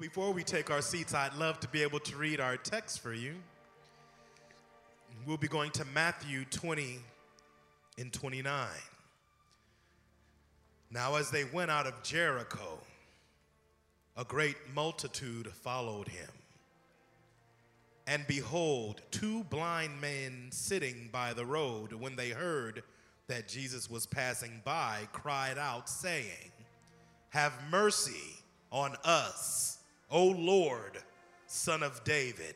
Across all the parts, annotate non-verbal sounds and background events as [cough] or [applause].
Before we take our seats, I'd love to be able to read our text for you. We'll be going to Matthew 20 and 29. Now, as they went out of Jericho, a great multitude followed him. And behold, two blind men sitting by the road, when they heard that Jesus was passing by, cried out, saying, Have mercy on us, O Lord, son of David.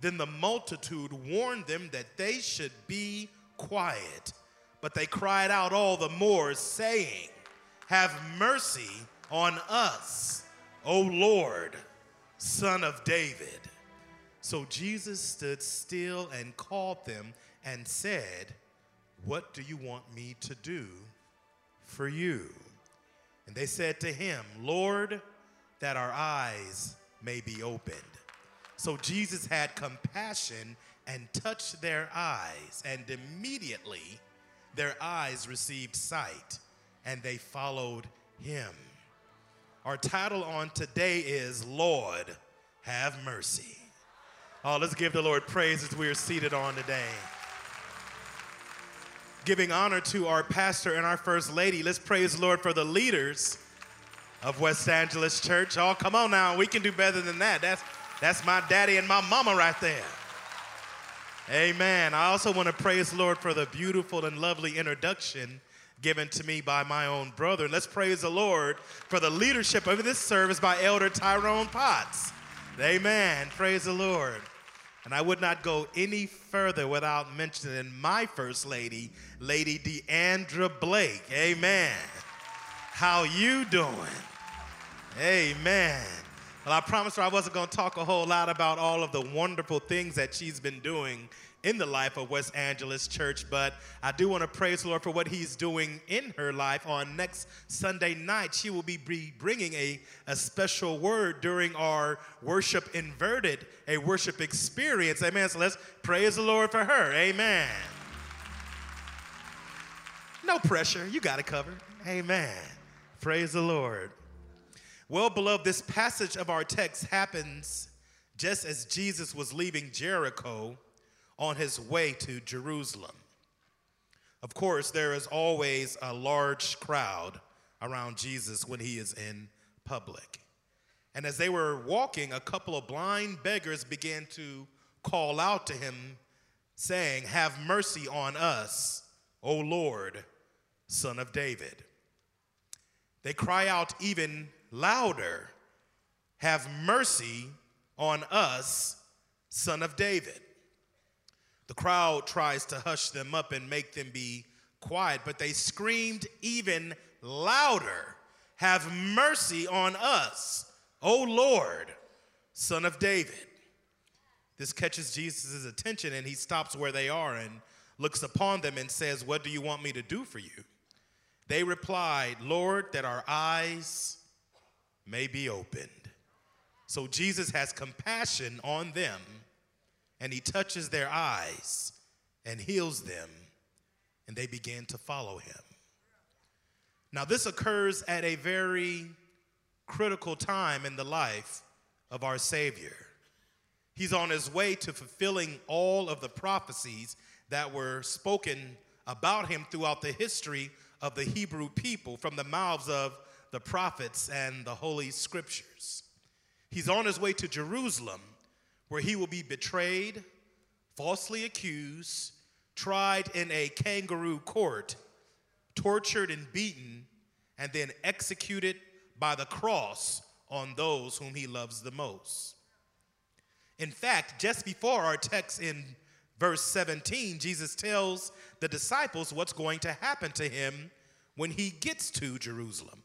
Then the multitude warned them that they should be quiet. But they cried out all the more, saying, Have mercy on us, O Lord, son of David. So Jesus stood still and called them and said, What do you want me to do for you? And they said to him, Lord, that our eyes may be opened. So Jesus had compassion and touched their eyes, and immediately their eyes received sight, and they followed him. Our title on today is Lord, have mercy. Oh, let's give the Lord praise as we are seated on today. Giving honor to our pastor and our first lady, let's praise the Lord for the leaders of West Angeles Church. Oh, come on now, we can do better than that. That's, that's my daddy and my mama right there. Amen. I also want to praise the Lord for the beautiful and lovely introduction given to me by my own brother. Let's praise the Lord for the leadership of this service by Elder Tyrone Potts. Amen. Praise the Lord. And I would not go any further without mentioning my first lady, Lady Deandra Blake. Amen. How you doing? Amen. Well, I promised her I wasn't going to talk a whole lot about all of the wonderful things that she's been doing in the life of West Angeles Church, but I do want to praise the Lord for what He's doing in her life. On next Sunday night, she will be bringing a, a special word during our worship inverted, a worship experience. Amen. So let's praise the Lord for her. Amen. No pressure. You got it covered. Amen. Praise the Lord. Well, beloved, this passage of our text happens just as Jesus was leaving Jericho on his way to Jerusalem. Of course, there is always a large crowd around Jesus when he is in public. And as they were walking, a couple of blind beggars began to call out to him, saying, Have mercy on us, O Lord, son of David. They cry out even louder, Have mercy on us, son of David. The crowd tries to hush them up and make them be quiet, but they screamed even louder Have mercy on us, O Lord, Son of David. This catches Jesus' attention, and he stops where they are and looks upon them and says, What do you want me to do for you? They replied, Lord, that our eyes may be opened. So Jesus has compassion on them and he touches their eyes and heals them, and they begin to follow him. Now, this occurs at a very critical time in the life of our Savior. He's on his way to fulfilling all of the prophecies that were spoken about him throughout the history of the Hebrew people from the mouths of the prophets and the Holy Scriptures. He's on his way to Jerusalem where he will be betrayed, falsely accused, tried in a kangaroo court, tortured and beaten, and then executed by the cross on those whom he loves the most. In fact, just before our text in verse 17, Jesus tells the disciples what's going to happen to him when he gets to Jerusalem.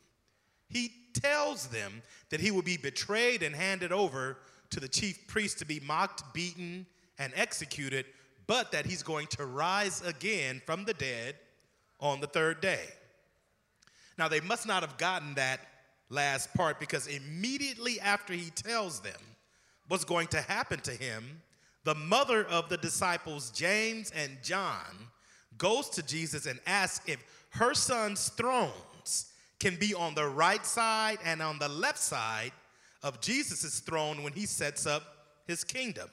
He tells them that he will be betrayed and handed over to the chief priest to be mocked, beaten, and executed, but that he's going to rise again from the dead on the third day. Now, they must not have gotten that last part because immediately after he tells them what's going to happen to him, the mother of the disciples, James and John, goes to Jesus and asks if her son's thrones can be on the right side and on the left side of Jesus' throne when he sets up his kingdom.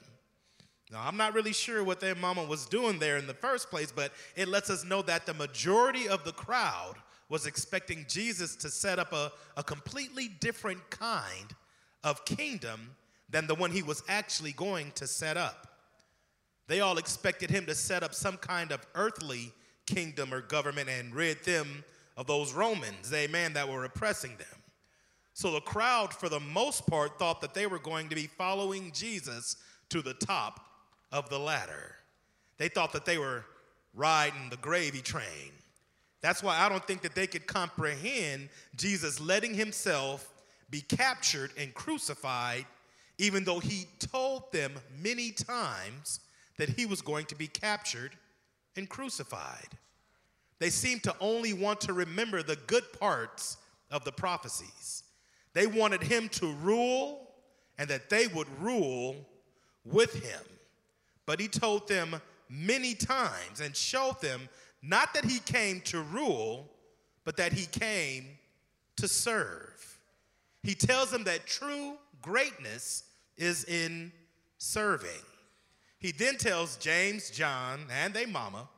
Now, I'm not really sure what their mama was doing there in the first place, but it lets us know that the majority of the crowd was expecting Jesus to set up a, a completely different kind of kingdom than the one he was actually going to set up. They all expected him to set up some kind of earthly kingdom or government and rid them of those Romans, amen, that were oppressing them. So the crowd, for the most part, thought that they were going to be following Jesus to the top of the ladder. They thought that they were riding the gravy train. That's why I don't think that they could comprehend Jesus letting himself be captured and crucified, even though he told them many times that he was going to be captured and crucified. They seemed to only want to remember the good parts of the prophecies. They wanted him to rule and that they would rule with him. But he told them many times and showed them not that he came to rule, but that he came to serve. He tells them that true greatness is in serving. He then tells James, John, and they mama,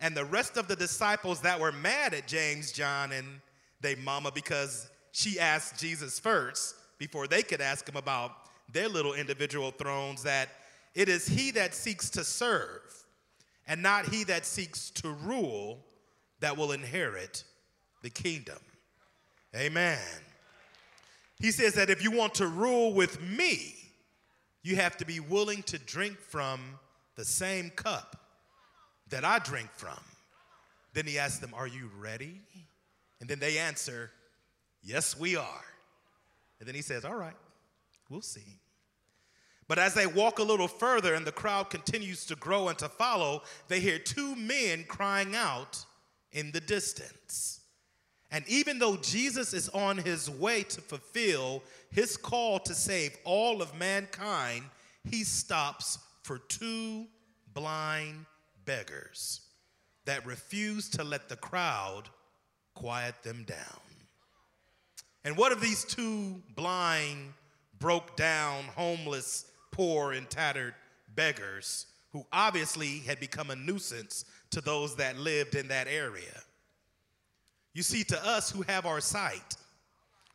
and the rest of the disciples that were mad at James, John, and they mama because she asked Jesus first before they could ask him about their little individual thrones that it is he that seeks to serve and not he that seeks to rule that will inherit the kingdom. Amen. He says that if you want to rule with me, you have to be willing to drink from the same cup that I drink from. Then he asks them, Are you ready? And then they answer, Yes, we are. And then he says, All right, we'll see. But as they walk a little further and the crowd continues to grow and to follow, they hear two men crying out in the distance. And even though Jesus is on his way to fulfill his call to save all of mankind, he stops for two blind beggars that refuse to let the crowd quiet them down. And what if these two blind, broke down, homeless, poor and tattered beggars who obviously had become a nuisance to those that lived in that area. You see, to us who have our sight,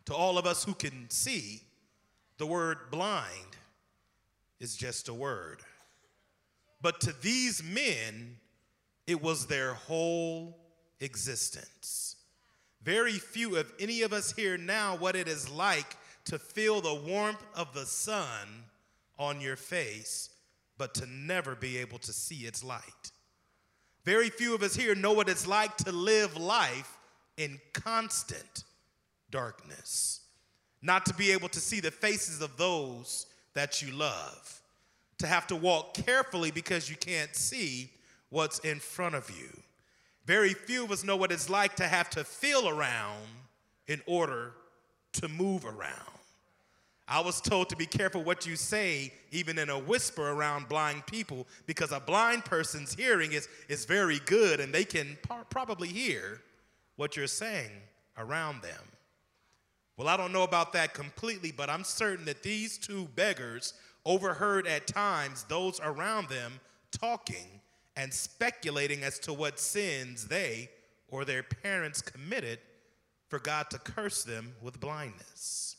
to all of us who can see, the word blind is just a word. But to these men, it was their whole existence. Very few of any of us here now what it is like to feel the warmth of the sun on your face, but to never be able to see its light. Very few of us here know what it's like to live life in constant darkness, not to be able to see the faces of those that you love, to have to walk carefully because you can't see what's in front of you. Very few of us know what it's like to have to feel around in order to move around. I was told to be careful what you say, even in a whisper around blind people, because a blind person's hearing is, is very good and they can par- probably hear what you're saying around them. Well, I don't know about that completely, but I'm certain that these two beggars overheard at times those around them talking and speculating as to what sins they or their parents committed for God to curse them with blindness.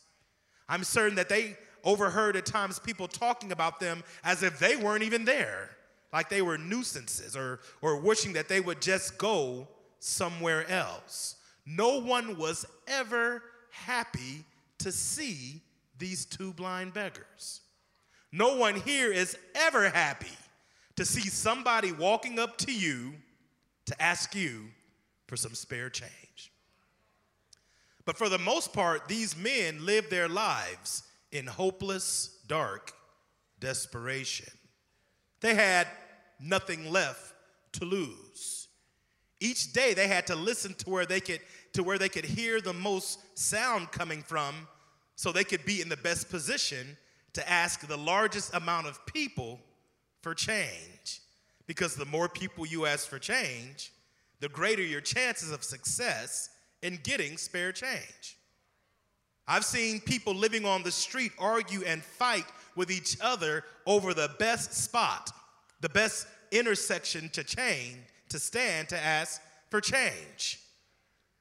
I'm certain that they overheard at times people talking about them as if they weren't even there, like they were nuisances or, or wishing that they would just go somewhere else. No one was ever happy to see these two blind beggars. No one here is ever happy to see somebody walking up to you to ask you for some spare change. But for the most part, these men lived their lives in hopeless, dark desperation. They had nothing left to lose. Each day they had to listen to where they could to where they could hear the most sound coming from so they could be in the best position to ask the largest amount of people for change. Because the more people you ask for change, the greater your chances of success in getting spare change. I've seen people living on the street argue and fight with each other over the best spot, the best intersection to change, to stand to ask for change.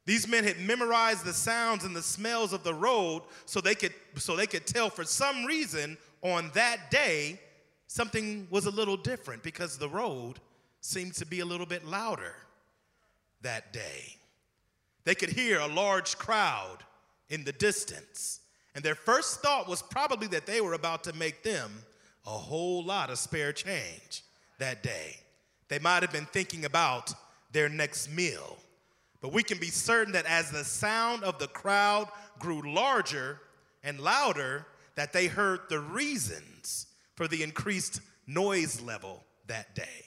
These men had memorized the sounds and the smells of the road so they could so they could tell for some reason on that day something was a little different because the road seemed to be a little bit louder that day. They could hear a large crowd in the distance. And their first thought was probably that they were about to make them a whole lot of spare change that day. They might have been thinking about their next meal. But we can be certain that as the sound of the crowd grew larger and louder, that they heard the reasons for the increased noise level that day.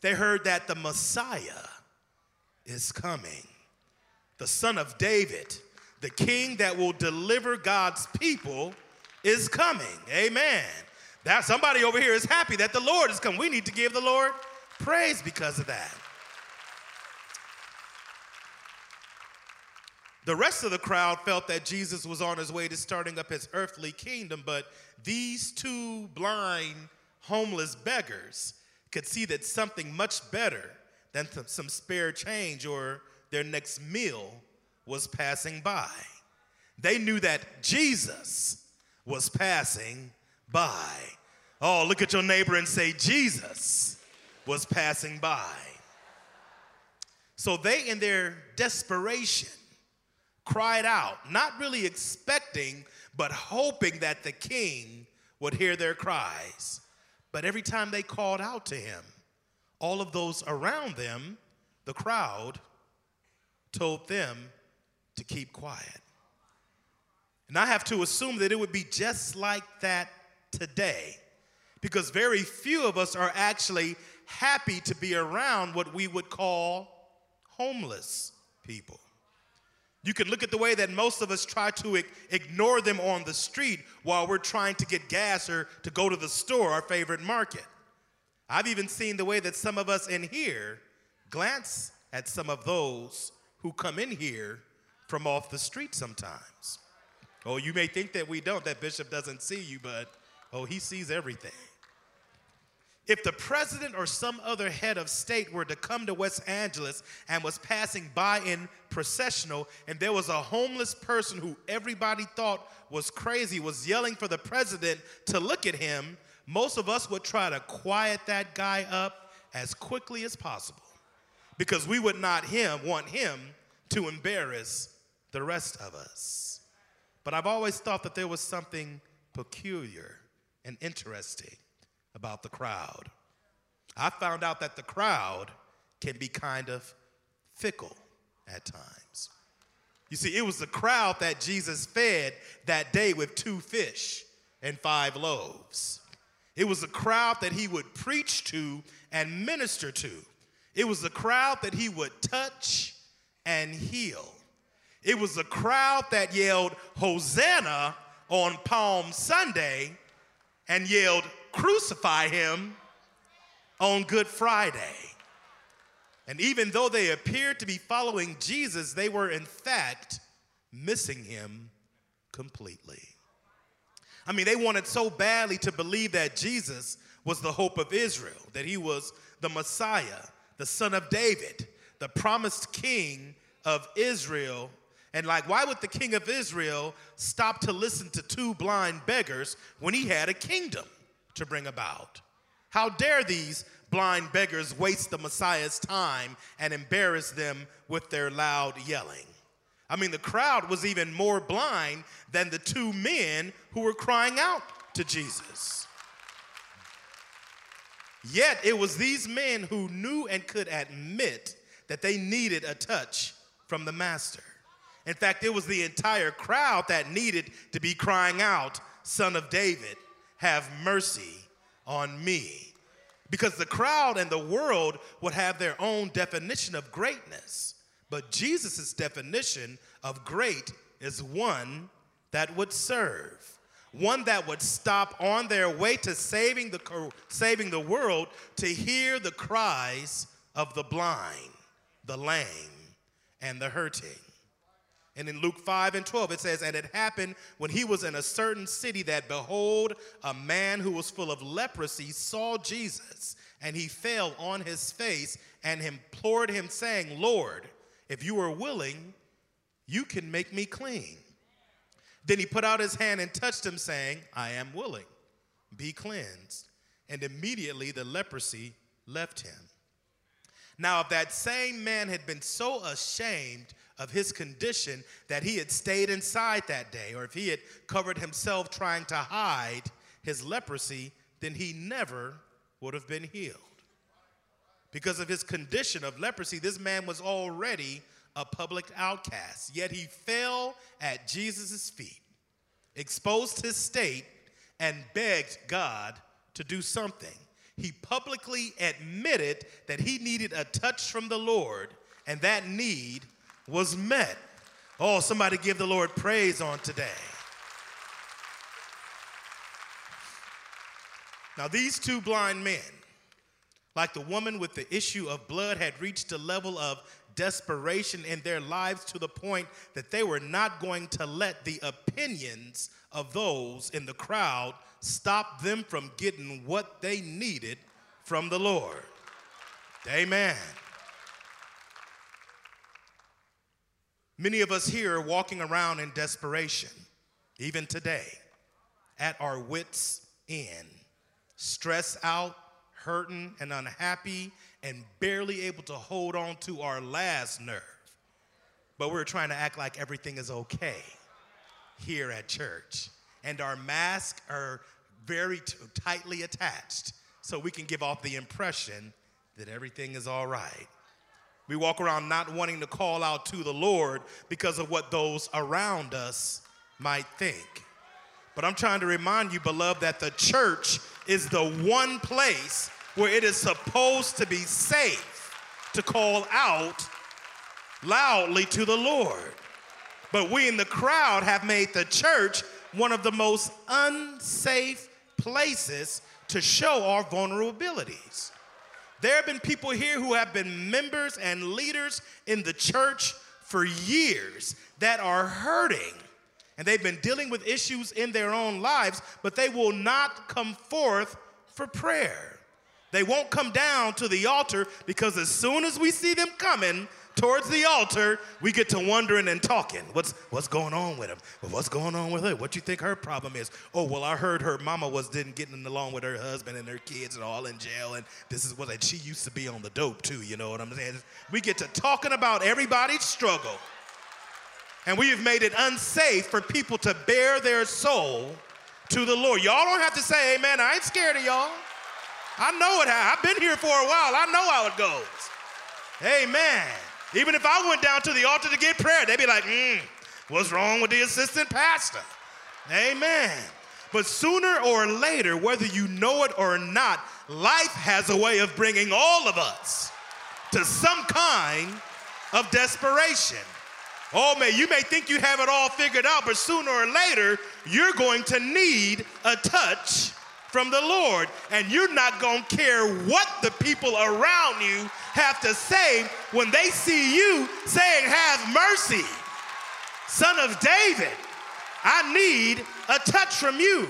They heard that the Messiah is coming, the Son of David, the King that will deliver God's people is coming. Amen. That somebody over here is happy that the Lord is coming. We need to give the Lord praise because of that. The rest of the crowd felt that Jesus was on his way to starting up his earthly kingdom, but these two blind, homeless beggars could see that something much better than some spare change or their next meal was passing by. They knew that Jesus was passing by. Oh, look at your neighbor and say, Jesus was passing by. So they, in their desperation, cried out, not really expecting, but hoping that the king would hear their cries. But every time they called out to him, all of those around them, the crowd, told them to keep quiet. And I have to assume that it would be just like that today, because very few of us are actually happy to be around what we would call homeless people. You can look at the way that most of us try to ignore them on the street while we're trying to get gas or to go to the store, our favorite market. I've even seen the way that some of us in here glance at some of those who come in here from off the street sometimes. Oh, you may think that we don't, that bishop doesn't see you, but oh, he sees everything. If the president or some other head of state were to come to West Angeles and was passing by in processional, and there was a homeless person who everybody thought was crazy, was yelling for the president to look at him, most of us would try to quiet that guy up as quickly as possible because we would not him want him to embarrass the rest of us. But I've always thought that there was something peculiar and interesting about the crowd. I found out that the crowd can be kind of fickle at times. You see, it was the crowd that Jesus fed that day with two fish and five loaves. It was the crowd that he would preach to and minister to. It was the crowd that he would touch and heal. It was the crowd that yelled, Hosanna on Palm Sunday and yelled, Crucify him on Good Friday. And even though they appeared to be following Jesus, they were in fact missing him completely. I mean, they wanted so badly to believe that Jesus was the hope of Israel, that he was the Messiah, the son of David, the promised king of Israel and like, why would the king of Israel stop to listen to two blind beggars when he had a kingdom to bring about? How dare these blind beggars waste the Messiah's time and embarrass them with their loud yelling? I mean, the crowd was even more blind than the two men who were crying out to Jesus. Yet it was these men who knew and could admit that they needed a touch from the Master. In fact, it was the entire crowd that needed to be crying out, Son of David, have mercy on me. Because the crowd and the world would have their own definition of greatness. But Jesus' definition of great is one that would serve, one that would stop on their way to saving the, saving the world to hear the cries of the blind, the lame, and the hurting. And in Luke 5 and 12, it says, And it happened when he was in a certain city that, behold, a man who was full of leprosy saw Jesus, and he fell on his face and implored him, saying, Lord, if you are willing, you can make me clean. Then he put out his hand and touched him, saying, I am willing, be cleansed. And immediately the leprosy left him. Now, if that same man had been so ashamed of his condition that he had stayed inside that day, or if he had covered himself trying to hide his leprosy, then he never would have been healed. Because of his condition of leprosy, this man was already a public outcast. Yet he fell at Jesus' feet, exposed his state, and begged God to do something. He publicly admitted that he needed a touch from the Lord, and that need was met. Oh, somebody give the Lord praise on today. Now, these two blind men, like the woman with the issue of blood, had reached a level of desperation in their lives to the point that they were not going to let the opinions of those in the crowd stop them from getting what they needed from the Lord. Amen. Many of us here are walking around in desperation, even today, at our wits' end, stressed out, hurting, and unhappy, and barely able to hold on to our last nerve. But we're trying to act like everything is okay here at church. And our masks are very t- tightly attached so we can give off the impression that everything is all right. We walk around not wanting to call out to the Lord because of what those around us might think. But I'm trying to remind you, beloved, that the church is the one place where it is supposed to be safe to call out loudly to the Lord. But we in the crowd have made the church one of the most unsafe places to show our vulnerabilities. There have been people here who have been members and leaders in the church for years that are hurting. And they've been dealing with issues in their own lives, but they will not come forth for prayer. They won't come down to the altar because as soon as we see them coming, towards the altar, we get to wondering and talking. What's, what's going on with him? What's going on with her? What you think her problem is? Oh, well, I heard her mama was didn't getting along with her husband and her kids and all in jail, and this is what and she used to be on the dope too. You know what I'm saying? We get to talking about everybody's struggle, and we have made it unsafe for people to bear their soul to the Lord. Y'all don't have to say Amen. I ain't scared of y'all. I know it. I've been here for a while. I know how it goes. Amen. Even if I went down to the altar to get prayer, they'd be like, hmm, what's wrong with the assistant pastor? Amen. But sooner or later, whether you know it or not, life has a way of bringing all of us to some kind of desperation. Oh man, you may think you have it all figured out, but sooner or later, you're going to need a touch from the Lord. And you're not going to care what the people around you have to say when they see you saying, Have mercy, son of David. I need a touch from you.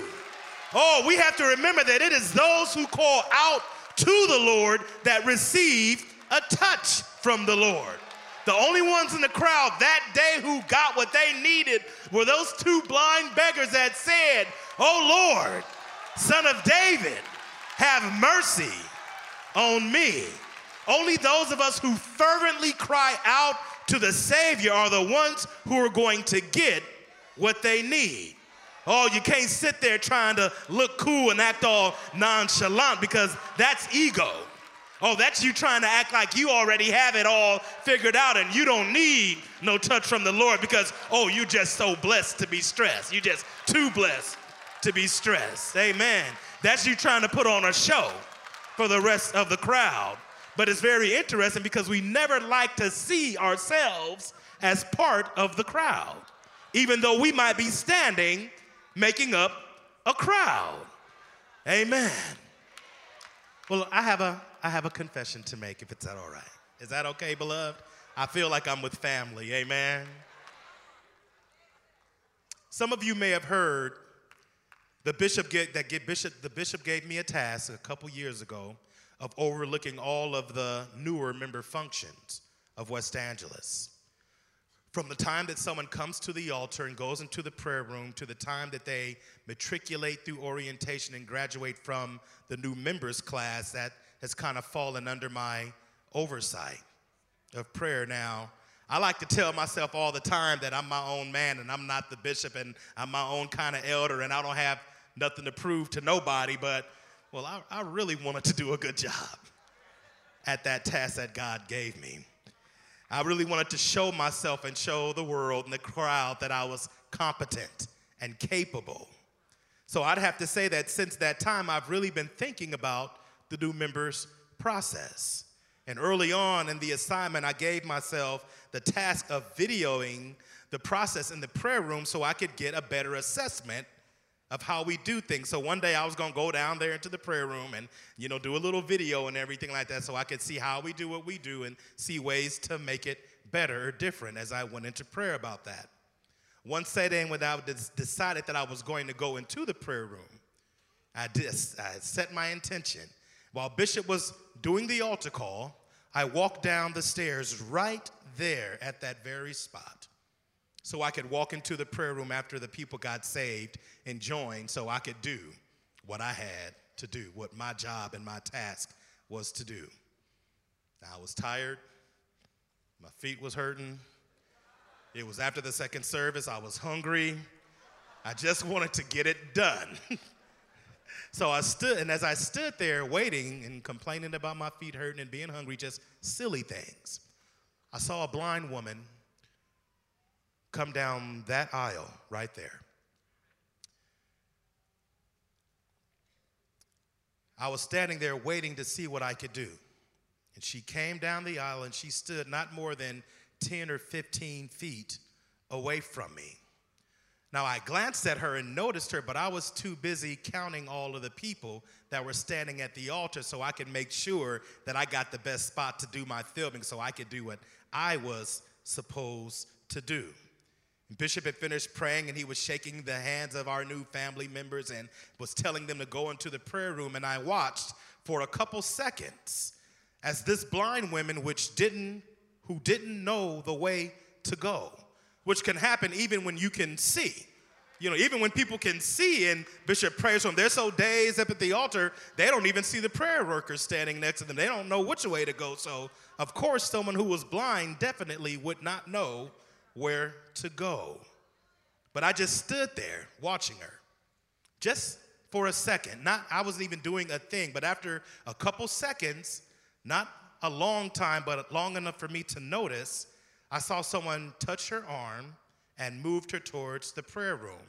Oh, we have to remember that it is those who call out to the Lord that receive a touch from the Lord. The only ones in the crowd that day who got what they needed were those two blind beggars that said, Oh Lord, son of David, have mercy on me. Only those of us who fervently cry out to the Savior are the ones who are going to get what they need. Oh, you can't sit there trying to look cool and act all nonchalant because that's ego. Oh, that's you trying to act like you already have it all figured out and you don't need no touch from the Lord because, oh, you're just so blessed to be stressed. You're just too blessed to be stressed. Amen. That's you trying to put on a show for the rest of the crowd. But it's very interesting because we never like to see ourselves as part of the crowd, even though we might be standing making up a crowd. Amen. Well, I have a I have a confession to make if it's all right. Is that okay, beloved? I feel like I'm with family. Amen. Some of you may have heard the bishop get, that get bishop the bishop gave me a task a couple years ago of overlooking all of the newer member functions of West Angeles. From the time that someone comes to the altar and goes into the prayer room to the time that they matriculate through orientation and graduate from the new members class, that has kind of fallen under my oversight of prayer now. I like to tell myself all the time that I'm my own man and I'm not the bishop and I'm my own kind of elder and I don't have nothing to prove to nobody, but well, I, I really wanted to do a good job at that task that God gave me. I really wanted to show myself and show the world and the crowd that I was competent and capable. So I'd have to say that since that time, I've really been thinking about the new members process. And early on in the assignment, I gave myself the task of videoing the process in the prayer room so I could get a better assessment of how we do things. So one day I was going to go down there into the prayer room and you know do a little video and everything like that so I could see how we do what we do and see ways to make it better or different as I went into prayer about that. One setting when I decided that I was going to go into the prayer room, I just I set my intention. While Bishop was doing the altar call, I walked down the stairs right there at that very spot so I could walk into the prayer room after the people got saved and joined so I could do what I had to do, what my job and my task was to do. I was tired, my feet was hurting. It was after the second service, I was hungry. I just wanted to get it done. [laughs] so I stood, and as I stood there waiting and complaining about my feet hurting and being hungry, just silly things, I saw a blind woman come down that aisle right there. I was standing there waiting to see what I could do. And she came down the aisle and she stood not more than 10 or 15 feet away from me. Now, I glanced at her and noticed her, but I was too busy counting all of the people that were standing at the altar so I could make sure that I got the best spot to do my filming so I could do what I was supposed to do. Bishop had finished praying and he was shaking the hands of our new family members and was telling them to go into the prayer room. And I watched for a couple seconds as this blind woman, which didn't, who didn't know the way to go, which can happen even when you can see. You know, even when people can see in Bishop prays room, they're so dazed up at the altar, they don't even see the prayer workers standing next to them. They don't know which way to go. So, of course, someone who was blind definitely would not know where to go. But I just stood there watching her, just for a second. Not, I wasn't even doing a thing, but after a couple seconds, not a long time, but long enough for me to notice, I saw someone touch her arm and moved her towards the prayer room.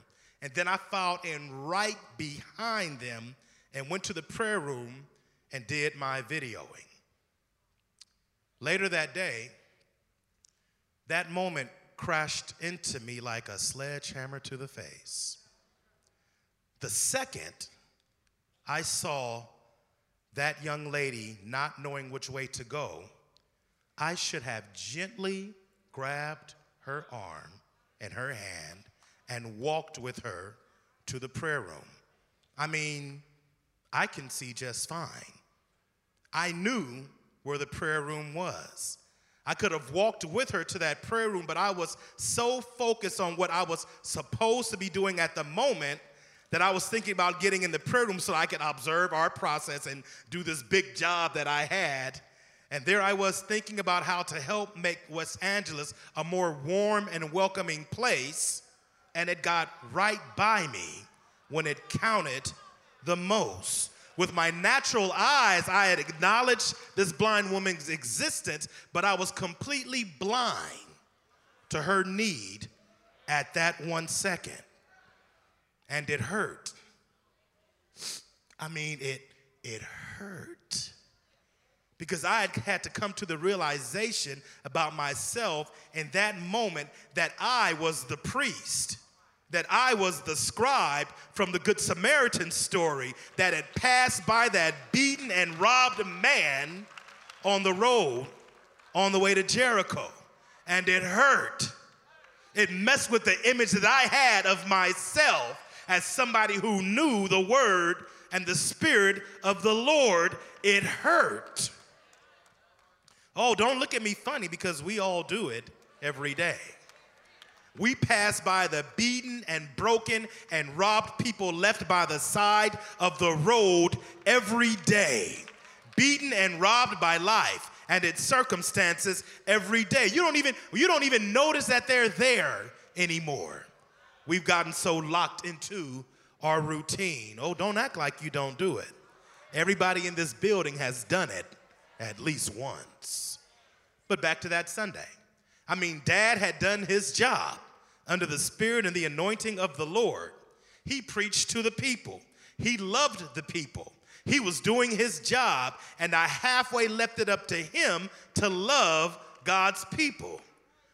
And then I followed in right behind them and went to the prayer room and did my videoing. Later that day, that moment crashed into me like a sledgehammer to the face. The second I saw that young lady not knowing which way to go, I should have gently grabbed her arm and her hand and walked with her to the prayer room. I mean, I can see just fine. I knew where the prayer room was. I could have walked with her to that prayer room, but I was so focused on what I was supposed to be doing at the moment that I was thinking about getting in the prayer room so I could observe our process and do this big job that I had. And there I was thinking about how to help make West Angeles a more warm and welcoming place. And it got right by me when it counted the most. With my natural eyes, I had acknowledged this blind woman's existence, but I was completely blind to her need at that one second. And it hurt. I mean, it, it hurt. Because I had had to come to the realization about myself in that moment that I was the priest that I was the scribe from the Good Samaritan story that had passed by that beaten and robbed man on the road on the way to Jericho. And it hurt It messed with the image that I had of myself as somebody who knew the word and the spirit of the Lord. It hurt. Oh, don't look at me funny because we all do it every day. We pass by the beaten and broken and robbed people left by the side of the road every day. Beaten and robbed by life and its circumstances every day. You don't even you don't even notice that they're there anymore. We've gotten so locked into our routine. Oh, don't act like you don't do it. Everybody in this building has done it at least once. But back to that Sunday. I mean, dad had done his job under the spirit and the anointing of the Lord. He preached to the people, he loved the people. He was doing his job, and I halfway left it up to him to love God's people.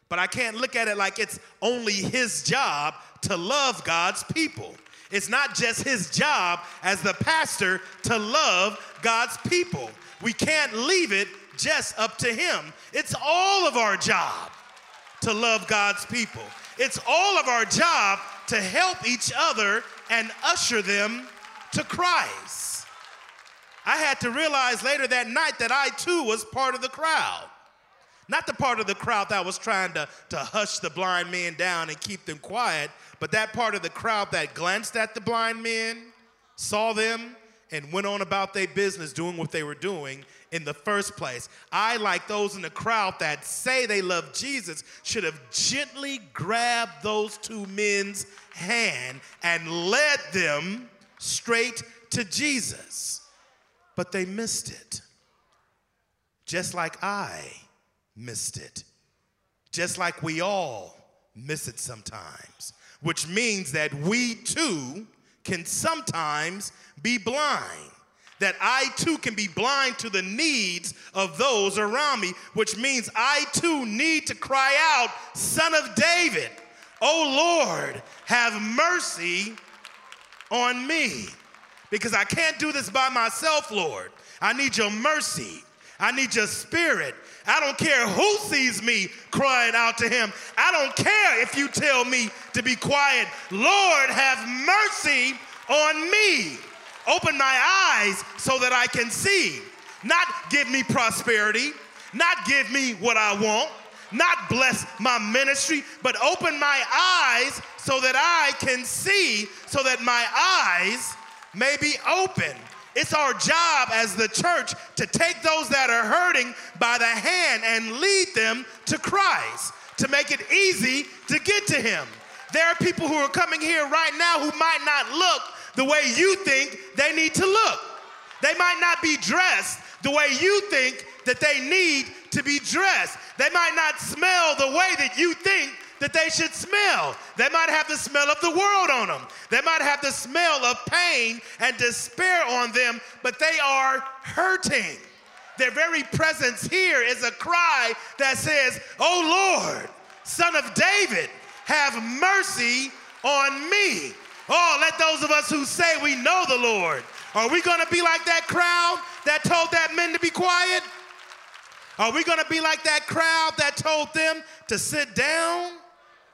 But I can't look at it like it's only his job to love God's people. It's not just his job as the pastor to love God's people. We can't leave it just up to him. It's all of our job to love God's people. It's all of our job to help each other and usher them to Christ. I had to realize later that night that I too was part of the crowd. Not the part of the crowd that was trying to, to hush the blind men down and keep them quiet, but that part of the crowd that glanced at the blind men, saw them, and went on about their business doing what they were doing in the first place. I, like those in the crowd that say they love Jesus, should have gently grabbed those two men's hand and led them straight to Jesus. But they missed it. Just like I missed it. Just like we all miss it sometimes, which means that we too can sometimes be blind. That I too can be blind to the needs of those around me, which means I too need to cry out, Son of David, oh Lord, have mercy on me. Because I can't do this by myself, Lord. I need your mercy. I need your spirit. I don't care who sees me crying out to him. I don't care if you tell me to be quiet. Lord, have mercy on me. Open my eyes so that I can see. Not give me prosperity, not give me what I want, not bless my ministry, but open my eyes so that I can see, so that my eyes may be open. It's our job as the church to take those that are hurting by the hand and lead them to Christ, to make it easy to get to Him. There are people who are coming here right now who might not look the way you think they need to look. They might not be dressed the way you think that they need to be dressed. They might not smell the way that you think that they should smell. They might have the smell of the world on them. They might have the smell of pain and despair on them, but they are hurting. Their very presence here is a cry that says, Oh Lord, son of David, have mercy on me. Oh, let those of us who say we know the Lord, are we going to be like that crowd that told that men to be quiet? Are we going to be like that crowd that told them to sit down?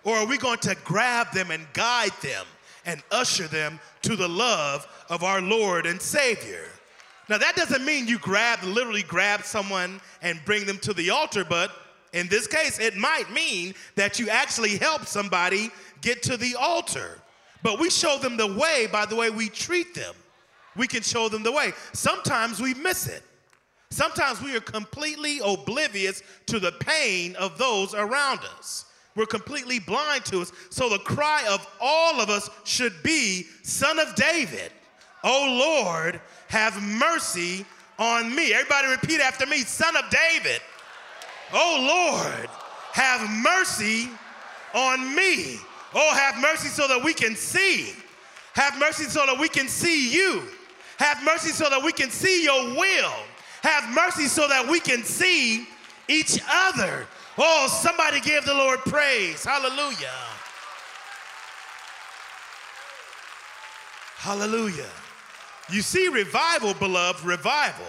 Or are we going to grab them and guide them and usher them to the love of our Lord and Savior? Now, that doesn't mean you grab, literally grab someone and bring them to the altar, but in this case, it might mean that you actually help somebody get to the altar. But we show them the way by the way we treat them. We can show them the way. Sometimes we miss it. Sometimes we are completely oblivious to the pain of those around us. We're completely blind to us. So the cry of all of us should be, Son of David, oh Lord, have mercy on me. Everybody repeat after me, Son of David, oh Lord, have mercy on me. Oh, have mercy so that we can see. Have mercy so that we can see you. Have mercy so that we can see your will. Have mercy so that we can see each other. Oh, somebody give the Lord praise. Hallelujah. Hallelujah. You see, revival, beloved, revival.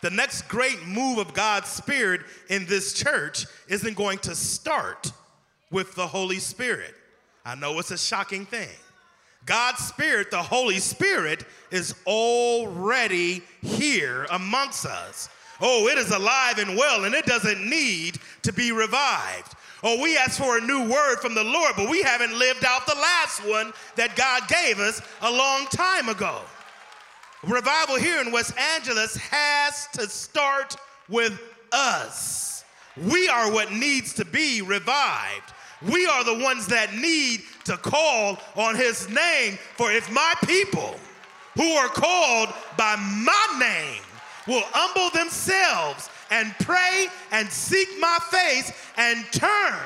The next great move of God's Spirit in this church isn't going to start with the Holy Spirit. I know it's a shocking thing. God's Spirit, the Holy Spirit, is already here amongst us. Oh, it is alive and well, and it doesn't need to be revived. Oh, we asked for a new word from the Lord, but we haven't lived out the last one that God gave us a long time ago. Revival here in West Angeles has to start with us. We are what needs to be revived. We are the ones that need to call on his name. For if my people who are called by my name will humble themselves and pray and seek my face and turn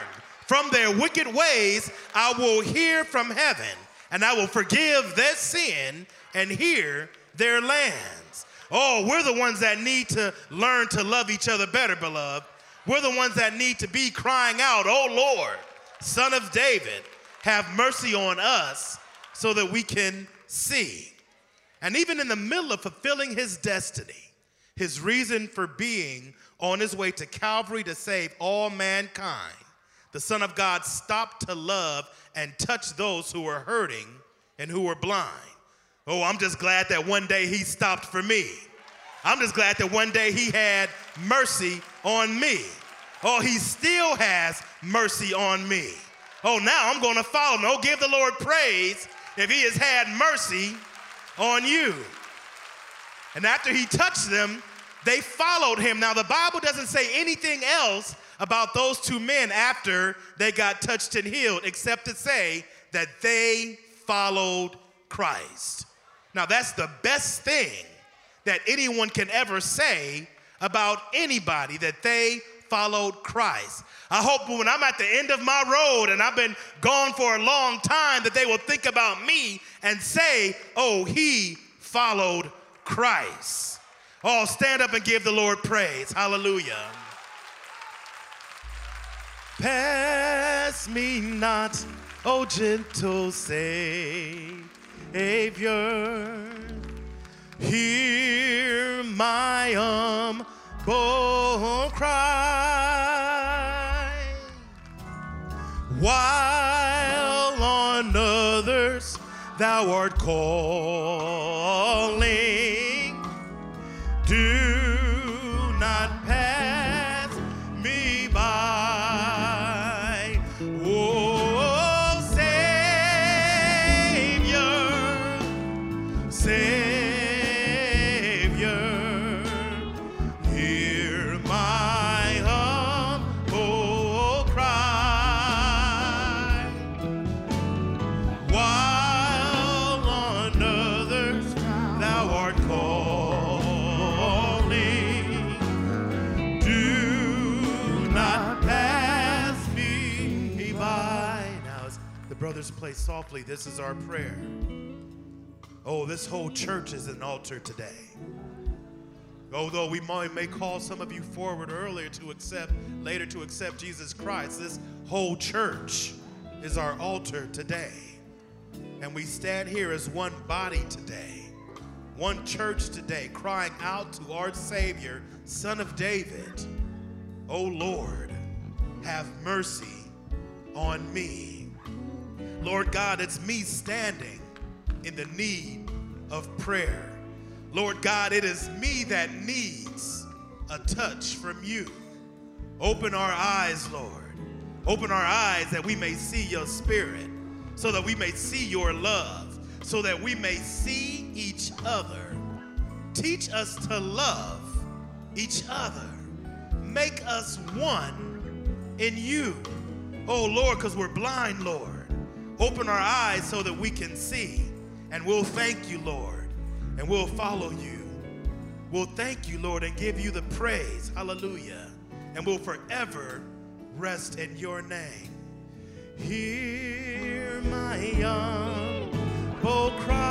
from their wicked ways, I will hear from heaven and I will forgive their sin and hear their lands. Oh, we're the ones that need to learn to love each other better, beloved. We're the ones that need to be crying out, Oh Lord, Son of David, have mercy on us so that we can see. And even in the middle of fulfilling his destiny, his reason for being on his way to Calvary to save all mankind, the Son of God stopped to love and touch those who were hurting and who were blind. Oh, I'm just glad that one day he stopped for me. I'm just glad that one day he had mercy on me. Oh, he still has mercy on me. Oh, now I'm going to follow him. Oh, give the Lord praise if he has had mercy on you. And after he touched them, they followed him. Now, the Bible doesn't say anything else about those two men after they got touched and healed, except to say that they followed Christ. Now, that's the best thing that anyone can ever say about anybody, that they followed Christ. I hope when I'm at the end of my road and I've been gone for a long time, that they will think about me and say, oh, he followed Christ. Oh, stand up and give the Lord praise. Hallelujah. Pass me not, oh gentle Savior. Hear my humble cry. While on others thou art calling, the brothers play softly, this is our prayer. Oh, this whole church is an altar today. Although we might may call some of you forward earlier to accept, later to accept Jesus Christ, this whole church is our altar today. And we stand here as one body today, one church today, crying out to our Savior, Son of David, O Lord, have mercy on me. Lord God, it's me standing in the need of prayer. Lord God, it is me that needs a touch from you. Open our eyes, Lord. Open our eyes that we may see your spirit, so that we may see your love, so that we may see each other. Teach us to love each other. Make us one in you. Oh, Lord, because we're blind, Lord. Open our eyes so that we can see. And we'll thank you, Lord, and we'll follow you. We'll thank you, Lord, and give you the praise. Hallelujah. And we'll forever rest in your name. Hear my humble oh, cry.